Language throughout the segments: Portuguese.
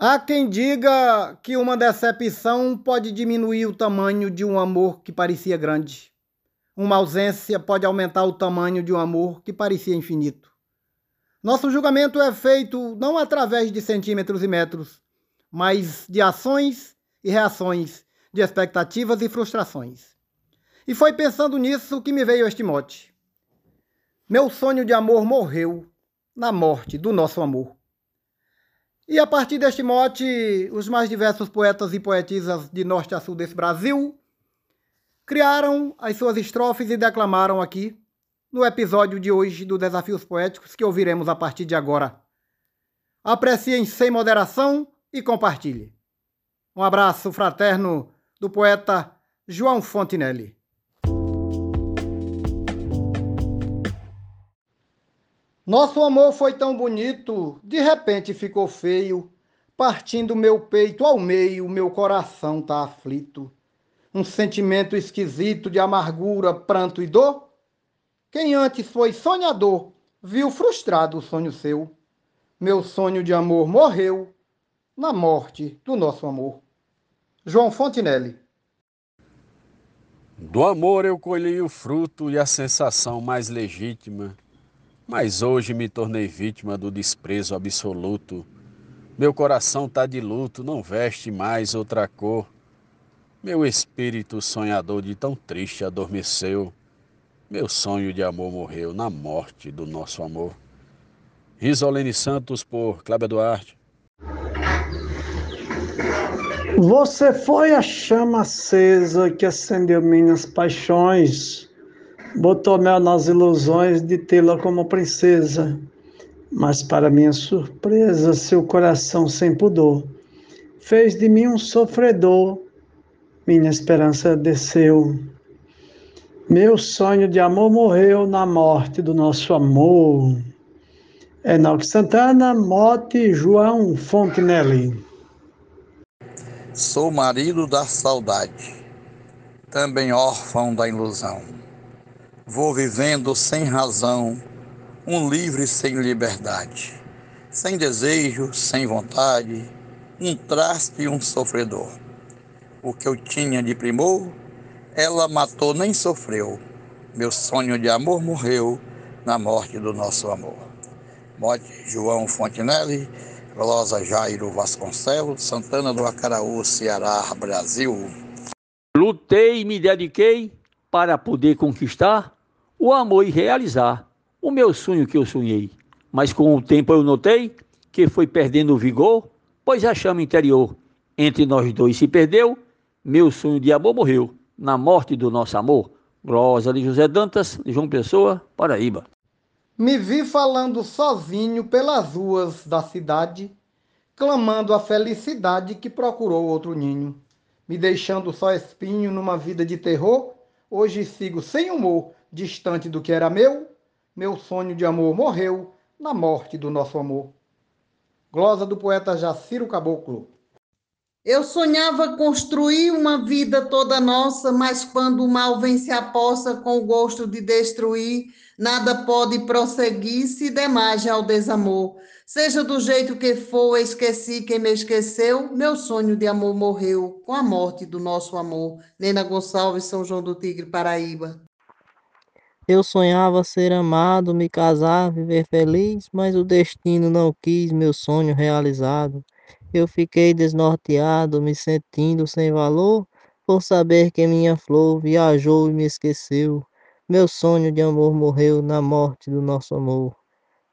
Há quem diga que uma decepção pode diminuir o tamanho de um amor que parecia grande. Uma ausência pode aumentar o tamanho de um amor que parecia infinito. Nosso julgamento é feito não através de centímetros e metros, mas de ações e reações, de expectativas e frustrações. E foi pensando nisso que me veio este mote. Meu sonho de amor morreu na morte do nosso amor. E a partir deste mote, os mais diversos poetas e poetisas de norte a sul desse Brasil criaram as suas estrofes e declamaram aqui no episódio de hoje do Desafios Poéticos que ouviremos a partir de agora. Apreciem sem moderação e compartilhe. Um abraço fraterno do poeta João Fontinelli. Nosso amor foi tão bonito, de repente ficou feio, partindo meu peito ao meio, meu coração tá aflito. Um sentimento esquisito de amargura, pranto e dor. Quem antes foi sonhador, viu frustrado o sonho seu. Meu sonho de amor morreu na morte do nosso amor. João Fontinelli. Do amor eu colhi o fruto e a sensação mais legítima mas hoje me tornei vítima do desprezo absoluto. Meu coração tá de luto, não veste mais outra cor. Meu espírito sonhador de tão triste adormeceu. Meu sonho de amor morreu na morte do nosso amor. Risolene Santos por Cláudia Duarte. Você foi a chama acesa que acendeu minhas paixões botou mel nas ilusões de tê-la como princesa. Mas, para minha surpresa, seu coração sem pudor fez de mim um sofredor. Minha esperança desceu. Meu sonho de amor morreu na morte do nosso amor. Enoque Santana, Mote João Fontenelle. Sou marido da saudade, também órfão da ilusão Vou vivendo sem razão, um livre sem liberdade, sem desejo, sem vontade, um traste e um sofredor. O que eu tinha de primor, ela matou nem sofreu. Meu sonho de amor morreu na morte do nosso amor. Morte João Fontenelle, Rosa Jairo Vasconcelos, Santana do Acaraú, Ceará, Brasil. Lutei e me dediquei para poder conquistar o amor e realizar o meu sonho que eu sonhei. Mas com o tempo eu notei que foi perdendo o vigor, pois a chama interior entre nós dois se perdeu, meu sonho de amor morreu na morte do nosso amor. Glosa de José Dantas, João Pessoa, Paraíba. Me vi falando sozinho pelas ruas da cidade, clamando a felicidade que procurou outro ninho. Me deixando só espinho numa vida de terror, hoje sigo sem humor, distante do que era meu, meu sonho de amor morreu na morte do nosso amor. Glosa do poeta Jaciro Caboclo. Eu sonhava construir uma vida toda nossa, mas quando o mal vence a poça com o gosto de destruir, nada pode prosseguir se demais ao desamor. Seja do jeito que for, esqueci quem me esqueceu, meu sonho de amor morreu com a morte do nosso amor. Nena Gonçalves, São João do Tigre, Paraíba. Eu sonhava ser amado, me casar, viver feliz, mas o destino não quis meu sonho realizado. Eu fiquei desnorteado, me sentindo sem valor, por saber que minha flor viajou e me esqueceu. Meu sonho de amor morreu na morte do nosso amor.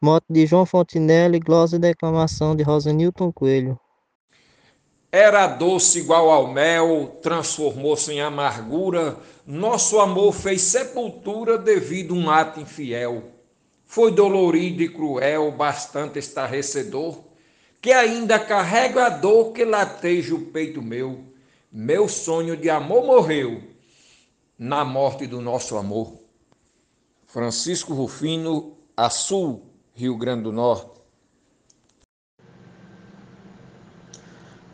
Mote de João Fontinelli, glosa e declamação de Rosa Newton Coelho. Era doce igual ao mel, transformou-se em amargura, nosso amor fez sepultura devido a um ato infiel. Foi dolorido e cruel, bastante estarrecedor, que ainda carrego a dor que lateja o peito meu. Meu sonho de amor morreu na morte do nosso amor. Francisco Rufino, Açul, Rio Grande do Norte.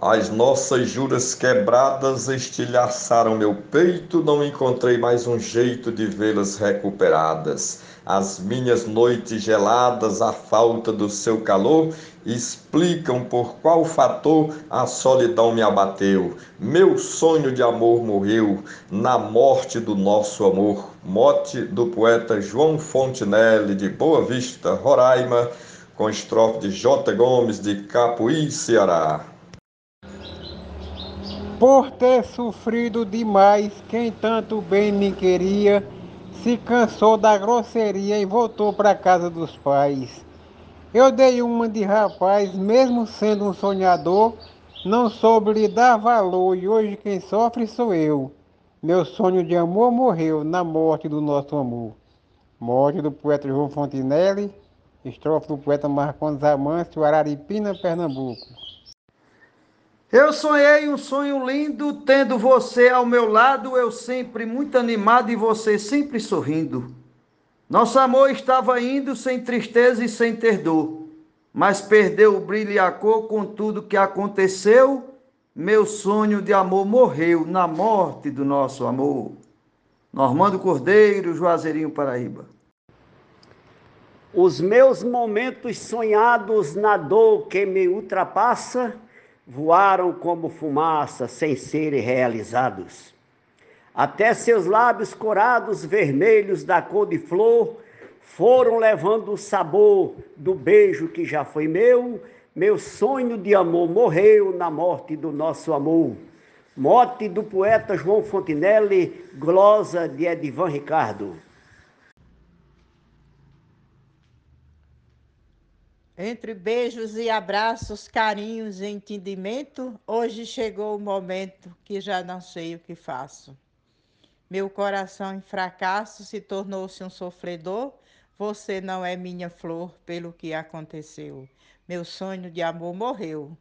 As nossas juras quebradas estilhaçaram meu peito, não encontrei mais um jeito de vê-las recuperadas. As minhas noites geladas, a falta do seu calor, explicam por qual fator a solidão me abateu. Meu sonho de amor morreu na morte do nosso amor. Mote do poeta João Fontinelli, de Boa Vista, Roraima, com estrofe de J. Gomes, de Capuí, Ceará. Por ter sofrido demais, quem tanto bem me queria se cansou da grosseria e voltou para casa dos pais. Eu dei uma de rapaz, mesmo sendo um sonhador, não soube lhe dar valor e hoje quem sofre sou eu. Meu sonho de amor morreu na morte do nosso amor. Morte do poeta João Fontinelli, estrofe do poeta Marcondes Amâncio, Araripina, Pernambuco. Eu sonhei um sonho lindo, tendo você ao meu lado, eu sempre muito animado e você sempre sorrindo. Nosso amor estava indo sem tristeza e sem ter dor, mas perdeu o brilho e a cor com tudo que aconteceu. Meu sonho de amor morreu na morte do nosso amor. Normando Cordeiro, Juazeirinho, Paraíba. Os meus momentos sonhados na dor que me ultrapassa voaram como fumaça sem serem realizados. Até seus lábios corados vermelhos da cor de flor foram levando o sabor do beijo que já foi meu. Meu sonho de amor morreu na morte do nosso amor. Morte do poeta João Fontinelli, glosa de Edivan Ricardo. Entre beijos e abraços, carinhos e entendimento, hoje chegou o momento que já não sei o que faço. Meu coração em fracasso se tornou-se um sofredor. Você não é minha flor pelo que aconteceu. Meu sonho de amor morreu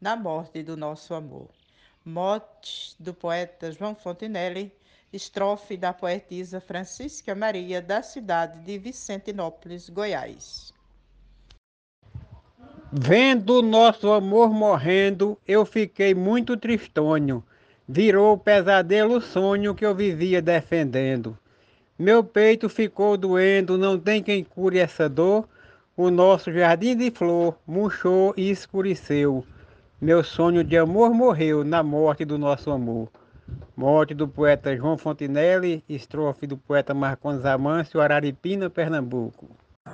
na morte do nosso amor. Mote do poeta João Fontenelle, estrofe da poetisa Francisca Maria, da cidade de Vicentinópolis, Goiás. Vendo nosso amor morrendo, eu fiquei muito tristonho. Virou pesadelo o sonho que eu vivia defendendo. Meu peito ficou doendo, não tem quem cure essa dor. O nosso jardim de flor murchou e escureceu. Meu sonho de amor morreu na morte do nosso amor. Morte do poeta João Fontinelli, estrofe do poeta Marcondes Amâncio, Araripina, Pernambuco.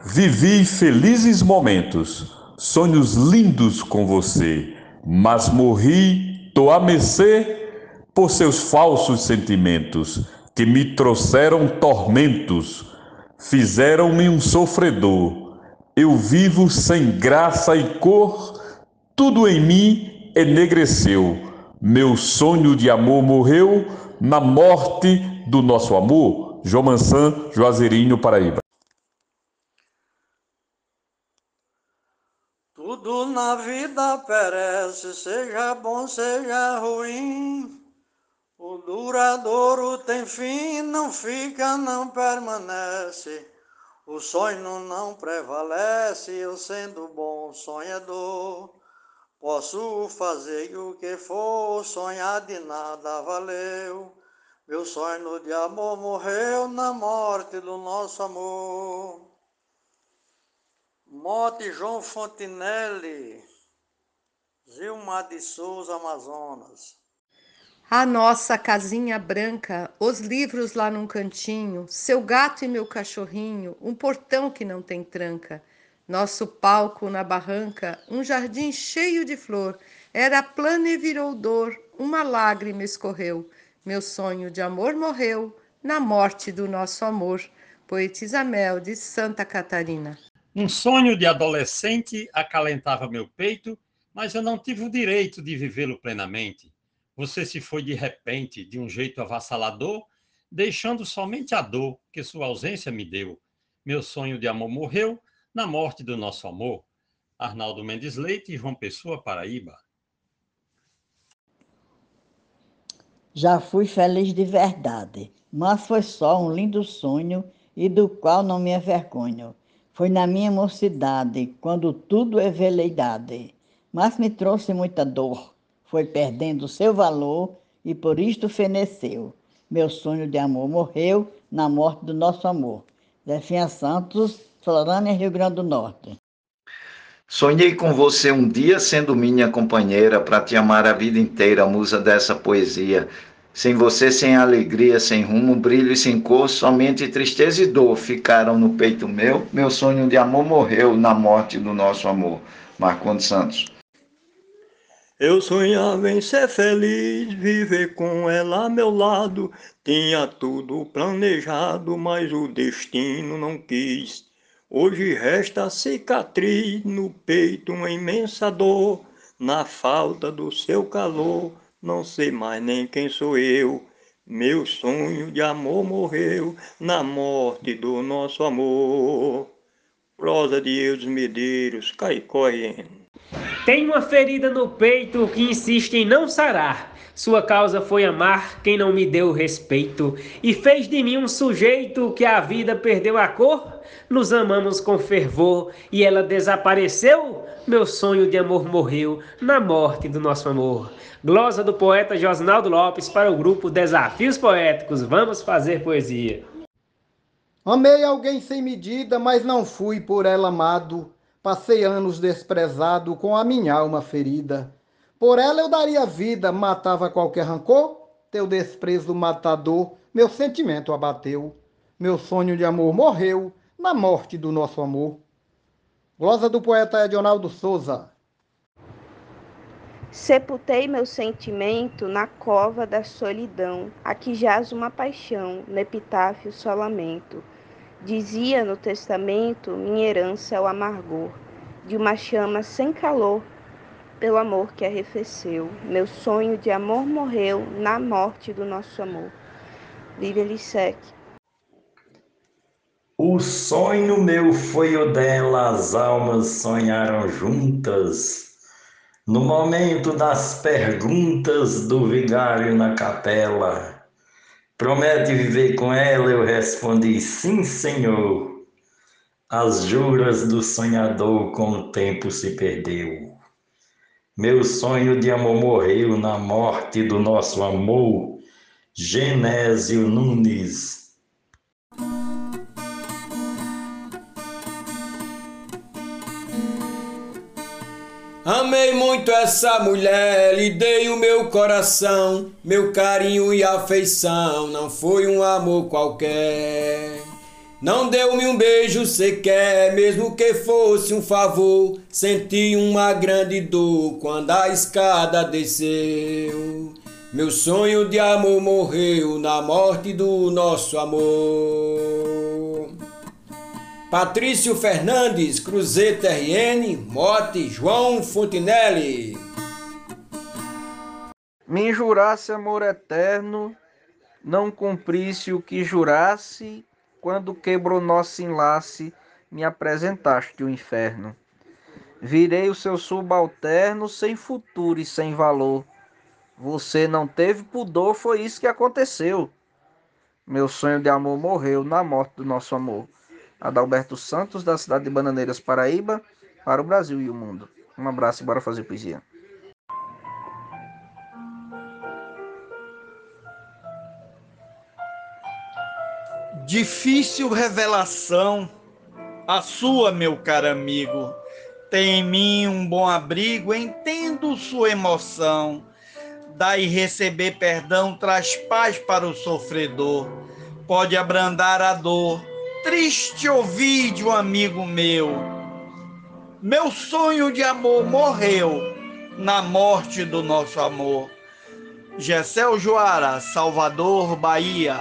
Vivi felizes momentos sonhos lindos com você, mas morri, tô a mercê por seus falsos sentimentos, que me trouxeram tormentos, fizeram-me um sofredor. Eu vivo sem graça e cor, tudo em mim enegreceu. Meu sonho de amor morreu na morte do nosso amor. João Mansan, Juazeirinho, Paraíba. Tudo na vida perece, seja bom, seja ruim. O duradouro tem fim, não fica, não permanece. O sonho não prevalece, eu sendo bom sonhador. Posso fazer o que for, sonhar de nada valeu. Meu sonho de amor morreu na morte do nosso amor. Mote João Fontinelli, Gilmar de Souza, Amazonas. A nossa casinha branca, os livros lá num cantinho, seu gato e meu cachorrinho, um portão que não tem tranca, nosso palco na barranca, um jardim cheio de flor, era plano e virou dor, uma lágrima escorreu, meu sonho de amor morreu na morte do nosso amor. Poetisa Mel de Santa Catarina. Um sonho de adolescente acalentava meu peito, mas eu não tive o direito de vivê-lo plenamente. Você se foi de repente, de um jeito avassalador, deixando somente a dor que sua ausência me deu. Meu sonho de amor morreu na morte do nosso amor. Arnaldo Mendes Leite e João Pessoa, Paraíba. Já fui feliz de verdade, mas foi só um lindo sonho e do qual não me envergonho. Foi na minha mocidade, quando tudo é veleidade, mas me trouxe muita dor. Foi perdendo seu valor e por isto feneceu. Meu sonho de amor morreu na morte do nosso amor. Zefinha Santos, Florânia, Rio Grande do Norte. Sonhei com você um dia sendo minha companheira para te amar a vida inteira, musa dessa poesia. Sem você, sem alegria, sem rumo, brilho e sem cor, somente tristeza e dor ficaram no peito meu. Meu sonho de amor morreu na morte do nosso amor. Marcondes Santos. Eu sonhava em ser feliz, viver com ela ao meu lado. Tinha tudo planejado, mas o destino não quis. Hoje resta cicatriz no peito, uma imensa dor. Na falta do seu calor, não sei mais nem quem sou eu. Meu sonho de amor morreu na morte do nosso amor. Prosa de Eudes Medeiros, Caicóien. Tem uma ferida no peito que insiste em não sarar. Sua causa foi amar quem não me deu respeito e fez de mim um sujeito que a vida perdeu a cor. Nos amamos com fervor e ela desapareceu. Meu sonho de amor morreu na morte do nosso amor. Glosa do poeta Josnaldo Lopes para o grupo Desafios Poéticos. Vamos fazer poesia. Amei alguém sem medida, mas não fui por ela amado. Passei anos desprezado com a minha alma ferida. Por ela eu daria vida, matava qualquer rancor. Teu desprezo matador, meu sentimento abateu. Meu sonho de amor morreu na morte do nosso amor. Glosa do poeta Edionaldo Souza. Sepultei meu sentimento na cova da solidão, aqui jaz uma paixão, no epitáfio só lamento. Dizia no testamento: minha herança é o amargor de uma chama sem calor, pelo amor que arrefeceu. Meu sonho de amor morreu na morte do nosso amor. Lívia Lissec. O sonho meu foi o dela, as almas sonharam juntas. No momento das perguntas do vigário na capela, Promete viver com ela? Eu respondi: Sim, senhor. As juras do sonhador com o tempo se perdeu. Meu sonho de amor morreu na morte do nosso amor. Genésio Nunes. Amei muito essa mulher, lhe dei o meu coração, meu carinho e afeição, não foi um amor qualquer. Não deu-me um beijo sequer, mesmo que fosse um favor. Senti uma grande dor quando a escada desceu. Meu sonho de amor morreu na morte do nosso amor. Patrício Fernandes, Cruzeta RN, Mote, João Fontinelli. Me jurasse amor eterno, não cumprisse o que jurasse, quando quebrou nosso enlace, me apresentaste o inferno. Virei o seu subalterno sem futuro e sem valor. Você não teve pudor, foi isso que aconteceu. Meu sonho de amor morreu na morte do nosso amor. Adalberto Santos, da cidade de Bananeiras, Paraíba, para o Brasil e o mundo. Um abraço e bora fazer poesia. Difícil revelação, a sua, meu caro amigo. Tem em mim um bom abrigo, entendo sua emoção. Dar e receber perdão traz paz para o sofredor, pode abrandar a dor triste ouvir de um amigo meu. Meu sonho de amor morreu na morte do nosso amor. Gessel Joara, Salvador, Bahia.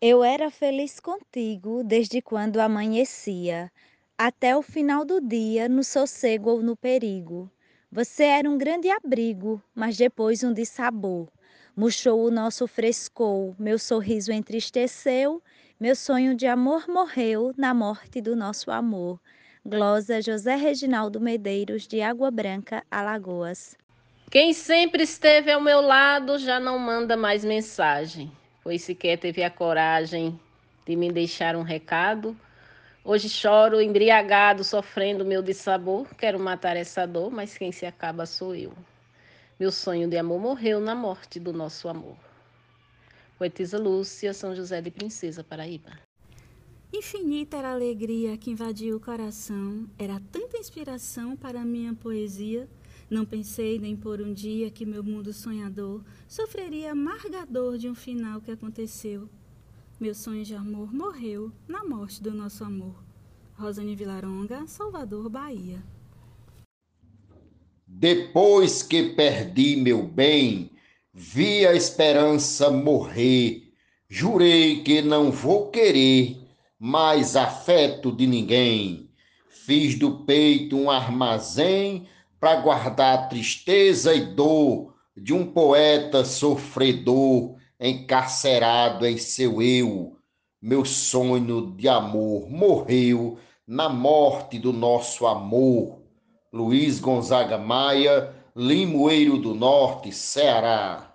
Eu era feliz contigo desde quando amanhecia, até o final do dia, no sossego ou no perigo. Você era um grande abrigo, mas depois um dissabor. Murchou o nosso frescor, meu sorriso entristeceu, meu sonho de amor morreu na morte do nosso amor. Glosa José Reginaldo Medeiros, de Água Branca, Alagoas. Quem sempre esteve ao meu lado já não manda mais mensagem, pois sequer teve a coragem de me deixar um recado. Hoje choro embriagado, sofrendo meu dissabor. Quero matar essa dor, mas quem se acaba sou eu. Meu sonho de amor morreu na morte do nosso amor. Poetisa Lúcia, São José de Princesa, Paraíba. Infinita era a alegria que invadiu o coração, era tanta inspiração para a minha poesia. Não pensei nem por um dia que meu mundo sonhador sofreria amargador de um final que aconteceu. Meu sonho de amor morreu na morte do nosso amor. Rosane Vilaronga, Salvador, Bahia. Depois que perdi meu bem, vi a esperança morrer. Jurei que não vou querer mais afeto de ninguém. Fiz do peito um armazém para guardar tristeza e dor de um poeta sofredor encarcerado em seu eu. Meu sonho de amor morreu na morte do nosso amor. Luiz Gonzaga Maia, Limoeiro do Norte, Ceará.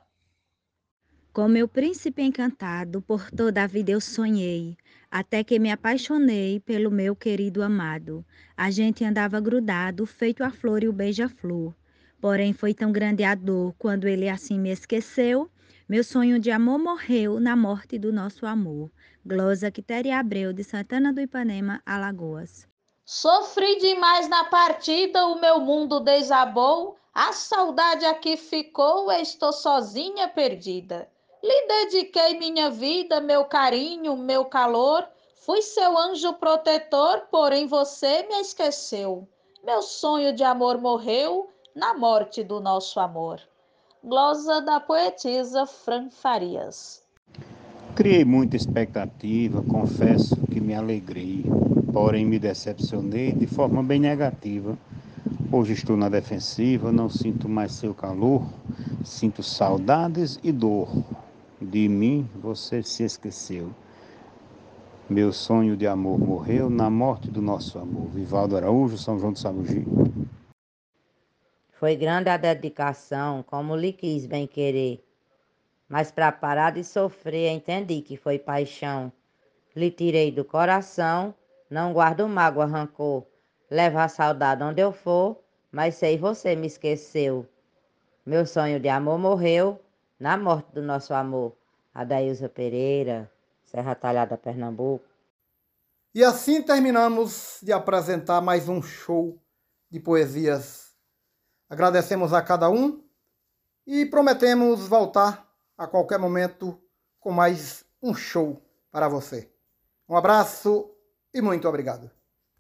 Com meu príncipe encantado, por toda a vida eu sonhei, até que me apaixonei pelo meu querido amado. A gente andava grudado, feito a flor e o beija-flor. Porém, foi tão grande a dor quando ele assim me esqueceu. Meu sonho de amor morreu na morte do nosso amor. Glosa Quitéria Abreu, de Santana do Ipanema, Alagoas. Sofri demais na partida, o meu mundo desabou. A saudade aqui ficou, estou sozinha perdida. Lhe dediquei minha vida, meu carinho, meu calor. Fui seu anjo protetor, porém você me esqueceu. Meu sonho de amor morreu na morte do nosso amor. Glosa da poetisa Fran Farias. Criei muita expectativa, confesso que me alegrei porém me decepcionei de forma bem negativa. Hoje estou na defensiva, não sinto mais seu calor, sinto saudades e dor. De mim você se esqueceu. Meu sonho de amor morreu na morte do nosso amor. Vivaldo Araújo, São João do Sabugi. Foi grande a dedicação, como lhe quis bem querer. Mas para parar de sofrer, entendi que foi paixão. Lhe tirei do coração não guardo mágoa, rancor. Leva a saudade onde eu for, mas sei você me esqueceu. Meu sonho de amor morreu na morte do nosso amor. Adailza Pereira, Serra Talhada, Pernambuco. E assim terminamos de apresentar mais um show de poesias. Agradecemos a cada um e prometemos voltar a qualquer momento com mais um show para você. Um abraço e muito obrigado.